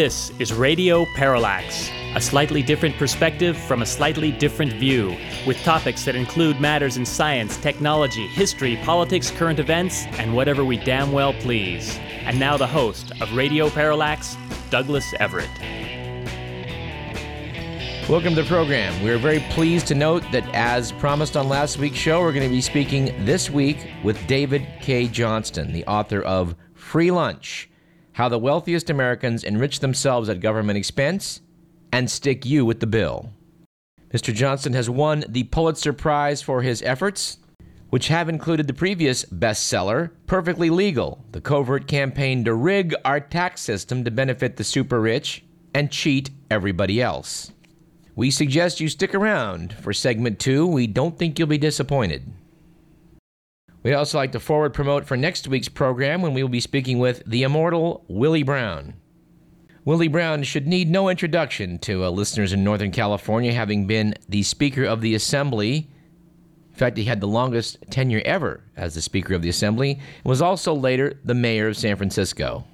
This is Radio Parallax, a slightly different perspective from a slightly different view, with topics that include matters in science, technology, history, politics, current events, and whatever we damn well please. And now the host of Radio Parallax, Douglas Everett. Welcome to the program. We're very pleased to note that, as promised on last week's show, we're going to be speaking this week with David Cay Johnston, the author of Free Lunch how the wealthiest Americans enrich themselves at government expense and stick you with the bill. Mr. Johnson has won the Pulitzer Prize for his efforts, which have included the previous bestseller, Perfectly Legal, the covert campaign to rig our tax system to benefit the super rich and cheat everybody else. We suggest you stick around for segment two. We don't think you'll be disappointed. We'd also like to forward promote for next week's program when we will be speaking with the immortal Willie Brown. Willie Brown should need no introduction to uh, listeners in Northern California, having been the Speaker of the Assembly. In fact, he had the longest tenure ever as the Speaker of the Assembly, and was also later the Mayor of San Francisco.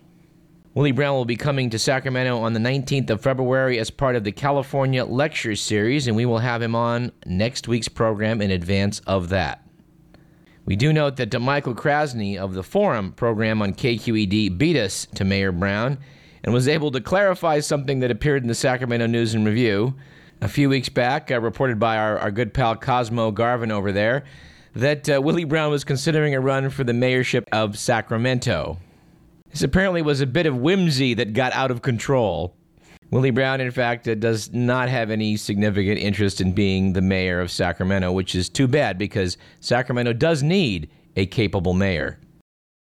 Willie Brown will be coming to Sacramento on the 19th of February as part of the California Lecture Series, and we will have him on next week's program in advance of that. We do note that Michael Krasny of the Forum program on KQED beat us to Mayor Brown and was able to clarify something that appeared in the Sacramento News and Review a few weeks back, uh, reported by our, our good pal Cosmo Garvin over there, that uh, Willie Brown was considering a run for the mayorship of Sacramento. This apparently was a bit of whimsy that got out of control. Willie Brown, in fact, uh, does not have any significant interest in being the mayor of Sacramento, which is too bad because Sacramento does need a capable mayor.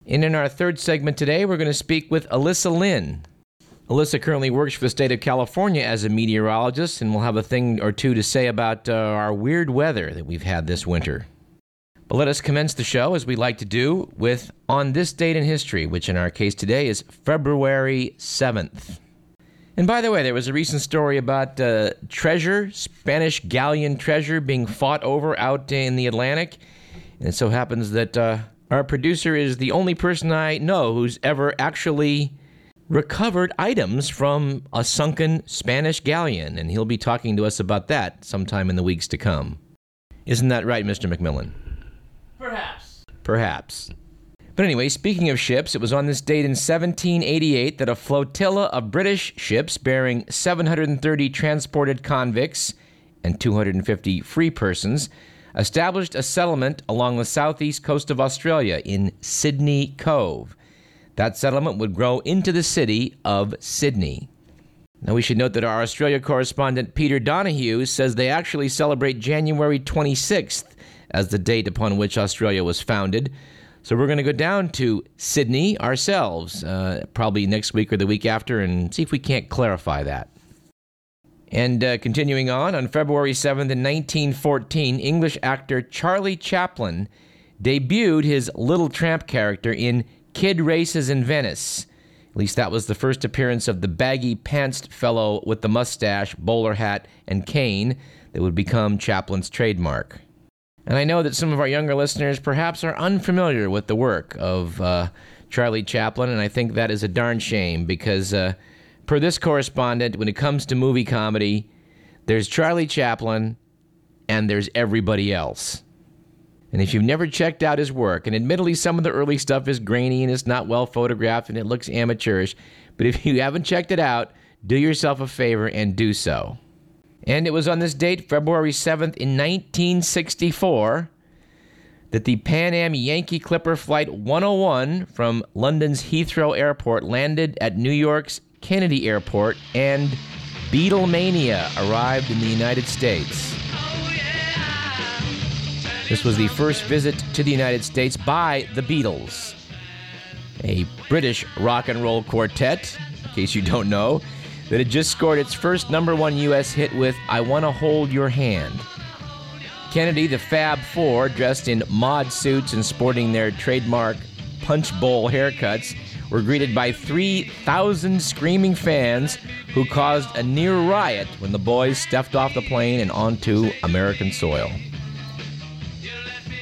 And in our third segment today, we're going to speak with Alyssa Lynn. Alyssa currently works for the state of California as a meteorologist, and we'll have a thing or two to say about uh, our weird weather that we've had this winter. But let us commence the show, as we like to do, with On This Date in History, which in our case today is February 7th. And by the way, there was a recent story about uh, treasure, Spanish galleon treasure, being fought over out in the Atlantic. And it so happens that uh, our producer is the only person I know who's ever actually recovered items from a sunken Spanish galleon. And he'll be talking to us about that sometime in the weeks to come. Isn't that right, Mr. McMillan? Perhaps. Perhaps. But anyway, speaking of ships, it was on this date in 1788 that a flotilla of British ships bearing 730 transported convicts and 250 free persons established a settlement along the southeast coast of Australia in Sydney Cove. That settlement would grow into the city of Sydney. Now, we should note that our Australia correspondent Peter Donahue says they actually celebrate January 26th as the date upon which Australia was founded. So we're going to go down to Sydney ourselves, uh, probably next week or the week after, and see if we can't clarify that. And uh, continuing on, on February 7th in 1914, English actor Charlie Chaplin debuted his Little Tramp character in Kid Races in Venice. At least that was the first appearance of the baggy pantsed fellow with the mustache, bowler hat, and cane that would become Chaplin's trademark. And I know that some of our younger listeners perhaps are unfamiliar with the work of uh, Charlie Chaplin, and I think that is a darn shame because, uh, per this correspondent, when it comes to movie comedy, there's Charlie Chaplin and there's everybody else. And if you've never checked out his work, and admittedly some of the early stuff is grainy and it's not well photographed and it looks amateurish, but if you haven't checked it out, do yourself a favor and do so. And it was on this date, February 7th, in 1964, that the Pan Am Yankee Clipper Flight 101 from London's Heathrow Airport landed at New York's Kennedy Airport, and Beatlemania arrived in the United States. This was the first visit to the United States by the Beatles, a British rock and roll quartet, in case you don't know that had just scored its first number one U.S. hit with I Wanna Hold Your Hand. Kennedy, the Fab Four, dressed in mod suits and sporting their trademark punch bowl haircuts, were greeted by 3,000 screaming fans who caused a near riot when the boys stepped off the plane and onto American soil.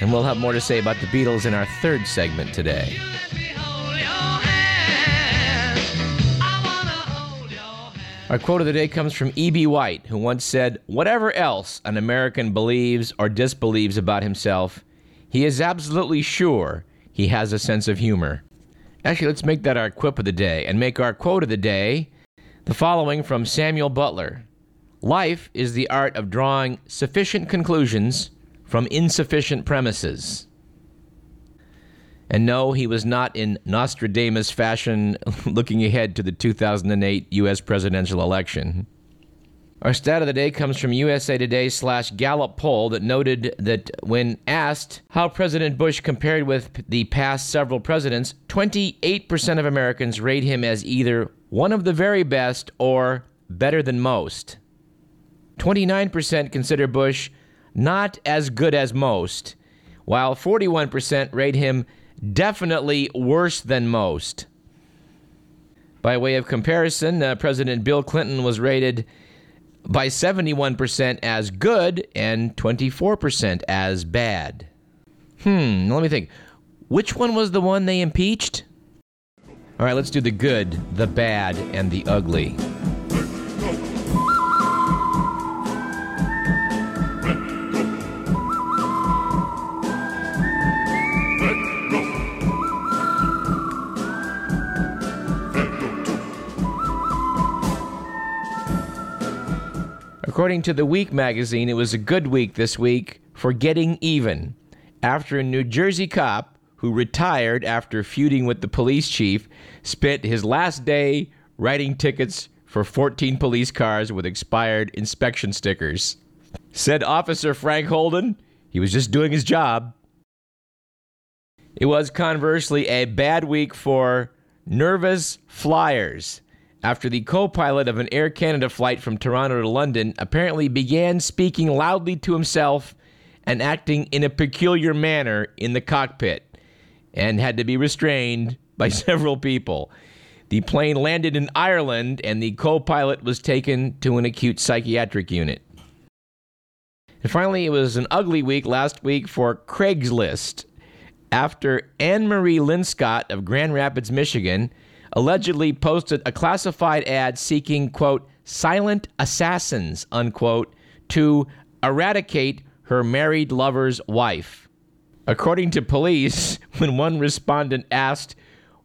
And we'll have more to say about the Beatles in our third segment today. Our quote of the day comes from E.B. White, who once said, Whatever else an American believes or disbelieves about himself, he is absolutely sure he has a sense of humor. Actually, let's make that our quip of the day and make our quote of the day the following from Samuel Butler Life is the art of drawing sufficient conclusions from insufficient premises. And no, he was not in Nostradamus fashion looking ahead to the 2008 U.S. presidential election. Our stat of the day comes from USA Today slash Gallup poll that noted that when asked how President Bush compared with the past several presidents, 28% of Americans rate him as either one of the very best or better than most. 29% consider Bush not as good as most, while 41% rate him definitely worse than most. By way of comparison, uh, President Bill Clinton was rated by 71% as good and 24% as bad. Hmm, let me think. Which one was the one they impeached? All right, let's do the good, the bad, and the ugly. According to The Week magazine, it was a good week this week for getting even after a New Jersey cop who retired after feuding with the police chief spent his last day writing tickets for 14 police cars with expired inspection stickers. Said Officer Frank Holden, he was just doing his job. It was conversely a bad week for nervous flyers after the co pilot of an Air Canada flight from Toronto to London apparently began speaking loudly to himself and acting in a peculiar manner in the cockpit and had to be restrained by several people. The plane landed in Ireland and the co pilot was taken to an acute psychiatric unit. And finally, it was an ugly week last week for Craigslist after Anne Marie Linscott of Grand Rapids, Michigan, allegedly posted a classified ad seeking, quote, silent assassins, unquote, to eradicate her married lover's wife. According to police, when one respondent asked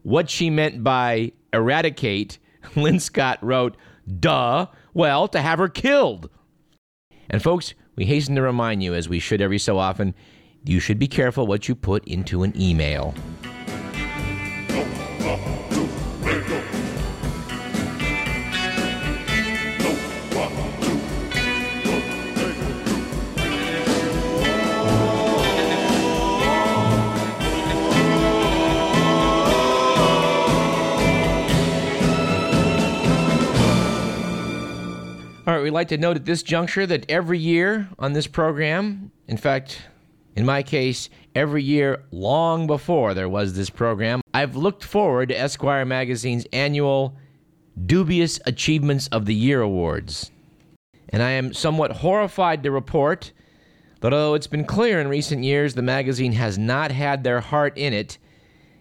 what she meant by eradicate, Lynn Linscott wrote, duh, well, to have her killed. And folks, we hasten to remind you, as we should every so often, you should be careful what you put into an email. Like to note at this juncture that every year on this program, in fact, in my case, every year long before there was this program, I've looked forward to Esquire magazine's annual Dubious Achievements of the Year Awards. And I am somewhat horrified to report that although it's been clear in recent years the magazine has not had their heart in it,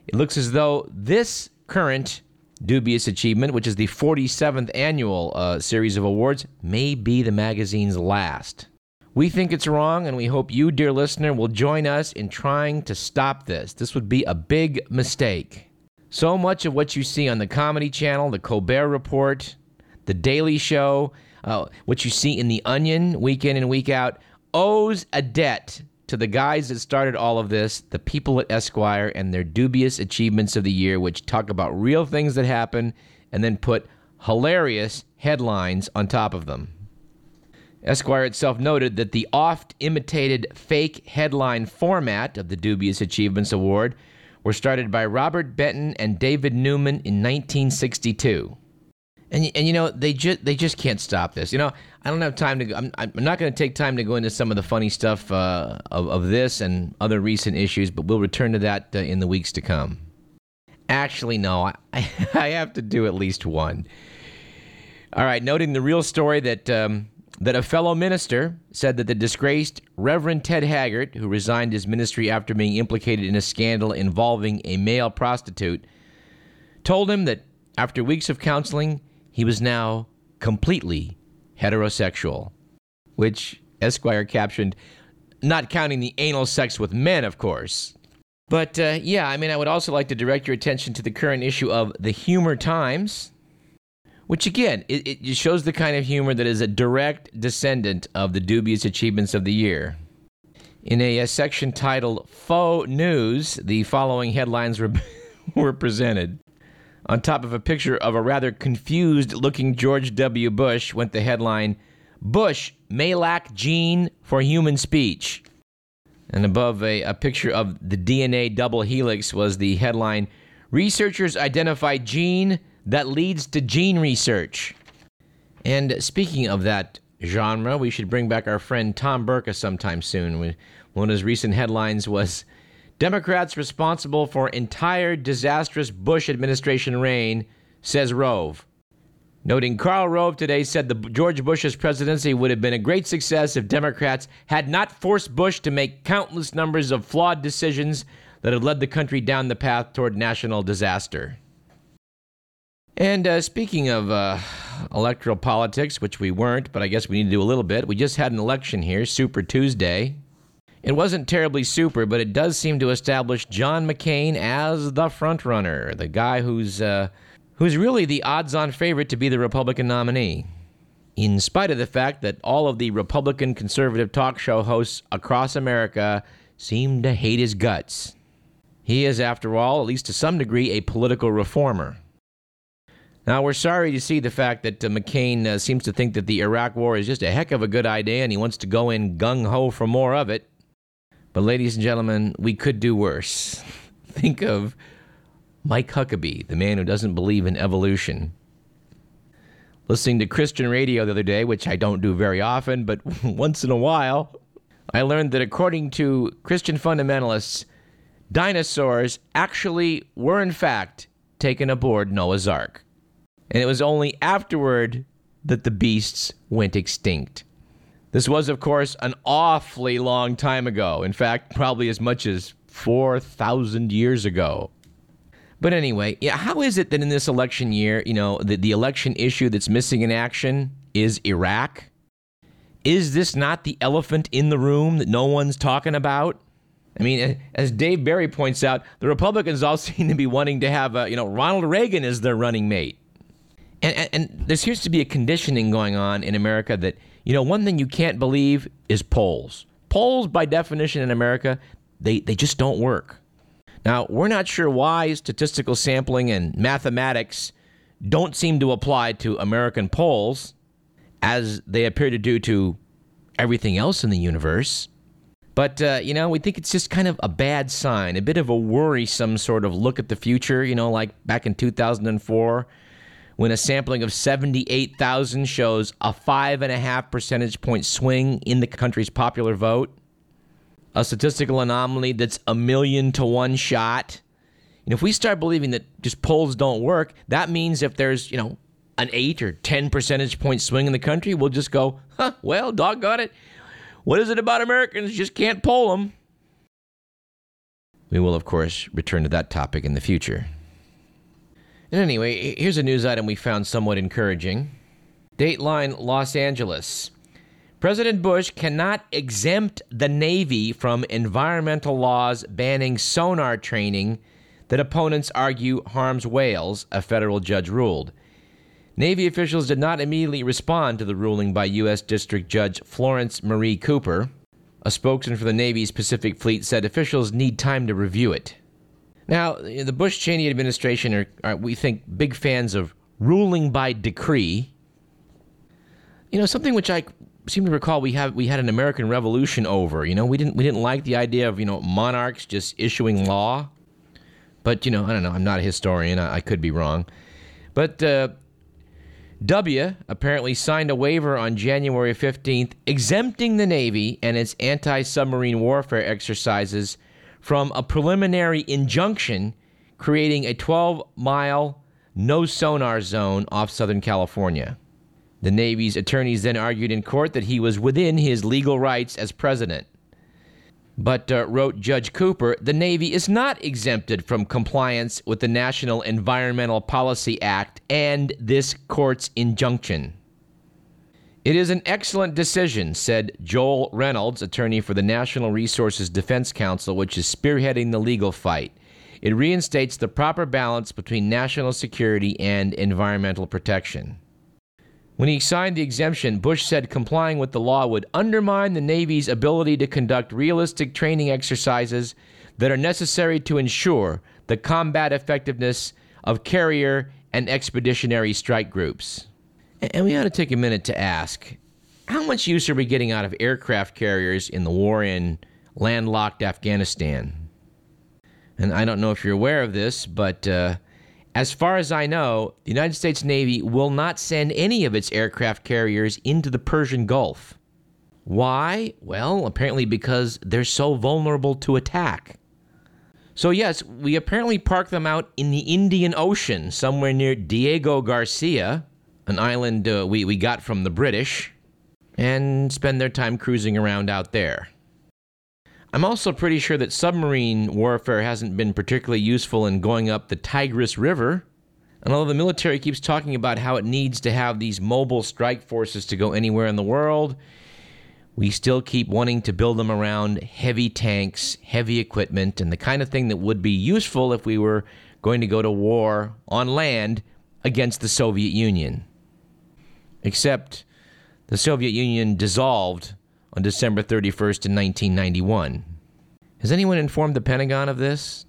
it looks as though this current dubious achievement, which is the 47th annual uh, series of awards, may be the magazine's last. We think it's wrong, and we hope you, dear listener, will join us in trying to stop this. This would be a big mistake. So much of what you see on the Comedy Channel, the Colbert Report, the Daily Show, uh, what you see in The Onion week in and week out, owes a debt to the guys that started all of this, the people at Esquire and their dubious achievements of the year, which talk about real things that happen and then put hilarious headlines on top of them. Esquire itself noted that the oft imitated fake headline format of the Dubious Achievements Award were started by Robert Benton and David Newman in 1962 and and you know they just they just can't stop this. You know, I don't have time to. I'm I'm not going to take time to go into some of the funny stuff uh, of of this and other recent issues, but we'll return to that uh, in the weeks to come. Actually, no, I I have to do at least one. All right, noting the real story that. Um, that a fellow minister said that the disgraced Reverend Ted Haggard, who resigned his ministry after being implicated in a scandal involving a male prostitute, told him that after weeks of counseling, he was now completely heterosexual, which Esquire captioned, not counting the anal sex with men, of course. But uh, yeah, I mean, I would also like to direct your attention to the current issue of the Humor Times, which again, it, it shows the kind of humor that is a direct descendant of the dubious achievements of the year. In a, a section titled Faux News, the following headlines were, were presented. On top of a picture of a rather confused looking George W. Bush went the headline Bush may lack gene for human speech. And above a, a picture of the DNA double helix was the headline Researchers identify gene that leads to gene research. And speaking of that genre, we should bring back our friend Tom Burka sometime soon. One of his recent headlines was Democrats responsible for entire disastrous Bush administration reign, says Rove. Noting Karl Rove today said the George Bush's presidency would have been a great success if Democrats had not forced Bush to make countless numbers of flawed decisions that had led the country down the path toward national disaster. And uh, speaking of uh, electoral politics, which we weren't, but I guess we need to do a little bit, we just had an election here, Super Tuesday. It wasn't terribly super, but it does seem to establish John McCain as the frontrunner, the guy who's uh, who's really the odds-on favorite to be the Republican nominee. In spite of the fact that all of the Republican conservative talk show hosts across America seem to hate his guts. He is, after all, at least to some degree, a political reformer. Now, we're sorry to see the fact that uh, McCain uh, seems to think that the Iraq War is just a heck of a good idea and he wants to go in gung ho for more of it. But, ladies and gentlemen, we could do worse. Think of Mike Huckabee, the man who doesn't believe in evolution. Listening to Christian radio the other day, which I don't do very often, but once in a while, I learned that according to Christian fundamentalists, dinosaurs actually were in fact taken aboard Noah's Ark. And it was only afterward that the beasts went extinct. This was, of course, an awfully long time ago. In fact, probably as much as 4,000 years ago. But anyway, yeah, how is it that in this election year, you know, the, the election issue that's missing in action is Iraq? Is this not the elephant in the room that no one's talking about? I mean, as Dave Barry points out, the Republicans all seem to be wanting to have, uh, you know, Ronald Reagan as their running mate. And, and, and there seems to be a conditioning going on in America that you know, one thing you can't believe is polls. Polls, by definition in America, they, they just don't work. Now, we're not sure why statistical sampling and mathematics don't seem to apply to American polls as they appear to do to everything else in the universe. But, uh, you know, we think it's just kind of a bad sign, a bit of a worrisome sort of look at the future, you know, like back in 2004 when a sampling of 78,000 shows a 5.5 percentage point swing in the country's popular vote, a statistical anomaly that's a million to one shot. And if we start believing that just polls don't work, that means if there's, you know, an 8 or 10 percentage point swing in the country, we'll just go, huh, well, doggone it. What is it about Americans? Just can't poll them. We will, of course, return to that topic in the future. And anyway, here's a news item we found somewhat encouraging. Dateline Los Angeles. President Bush cannot exempt the Navy from environmental laws banning sonar training that opponents argue harms whales, a federal judge ruled. Navy officials did not immediately respond to the ruling by U.S. District Judge Florence Marie Cooper. A spokesman for the Navy's Pacific Fleet said officials need time to review it. Now, the Bush Cheney administration are, are, we think, big fans of ruling by decree. You know, something which I seem to recall we have we had an American Revolution over. You know, we didn't we didn't like the idea of you know monarchs just issuing law. But you know, I don't know. I'm not a historian. I, I could be wrong. But uh, W apparently signed a waiver on January 15th exempting the Navy and its anti-submarine warfare exercises from a preliminary injunction creating a 12 mile no sonar zone off Southern California. The Navy's attorneys then argued in court that he was within his legal rights as president. But, uh, wrote Judge Cooper, the Navy is not exempted from compliance with the National Environmental Policy Act and this court's injunction. It is an excellent decision, said Joel Reynolds, attorney for the National Resources Defense Council, which is spearheading the legal fight. It reinstates the proper balance between national security and environmental protection. When he signed the exemption, Bush said complying with the law would undermine the Navy's ability to conduct realistic training exercises that are necessary to ensure the combat effectiveness of carrier and expeditionary strike groups. And we ought to take a minute to ask how much use are we getting out of aircraft carriers in the war in landlocked Afghanistan? And I don't know if you're aware of this, but uh, as far as I know, the United States Navy will not send any of its aircraft carriers into the Persian Gulf. Why? Well, apparently because they're so vulnerable to attack. So, yes, we apparently park them out in the Indian Ocean, somewhere near Diego Garcia, an island uh, we, we got from the British, and spend their time cruising around out there. I'm also pretty sure that submarine warfare hasn't been particularly useful in going up the Tigris River. And although the military keeps talking about how it needs to have these mobile strike forces to go anywhere in the world, we still keep wanting to build them around heavy tanks, heavy equipment, and the kind of thing that would be useful if we were going to go to war on land against the Soviet Union. Except the Soviet Union dissolved on December 31st in 1991. Has anyone informed the Pentagon of this?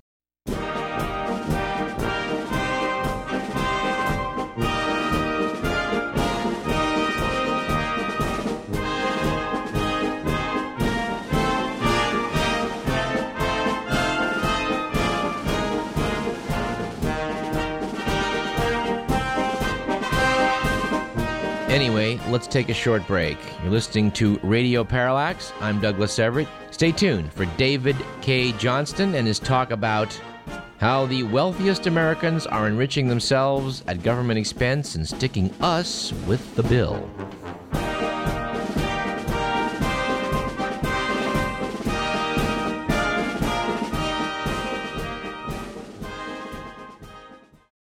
Anyway, let's take a short break. You're listening to Radio Parallax. I'm Douglas Everett. Stay tuned for David Cay Johnston and his talk about how the wealthiest Americans are enriching themselves at government expense and sticking us with the bill.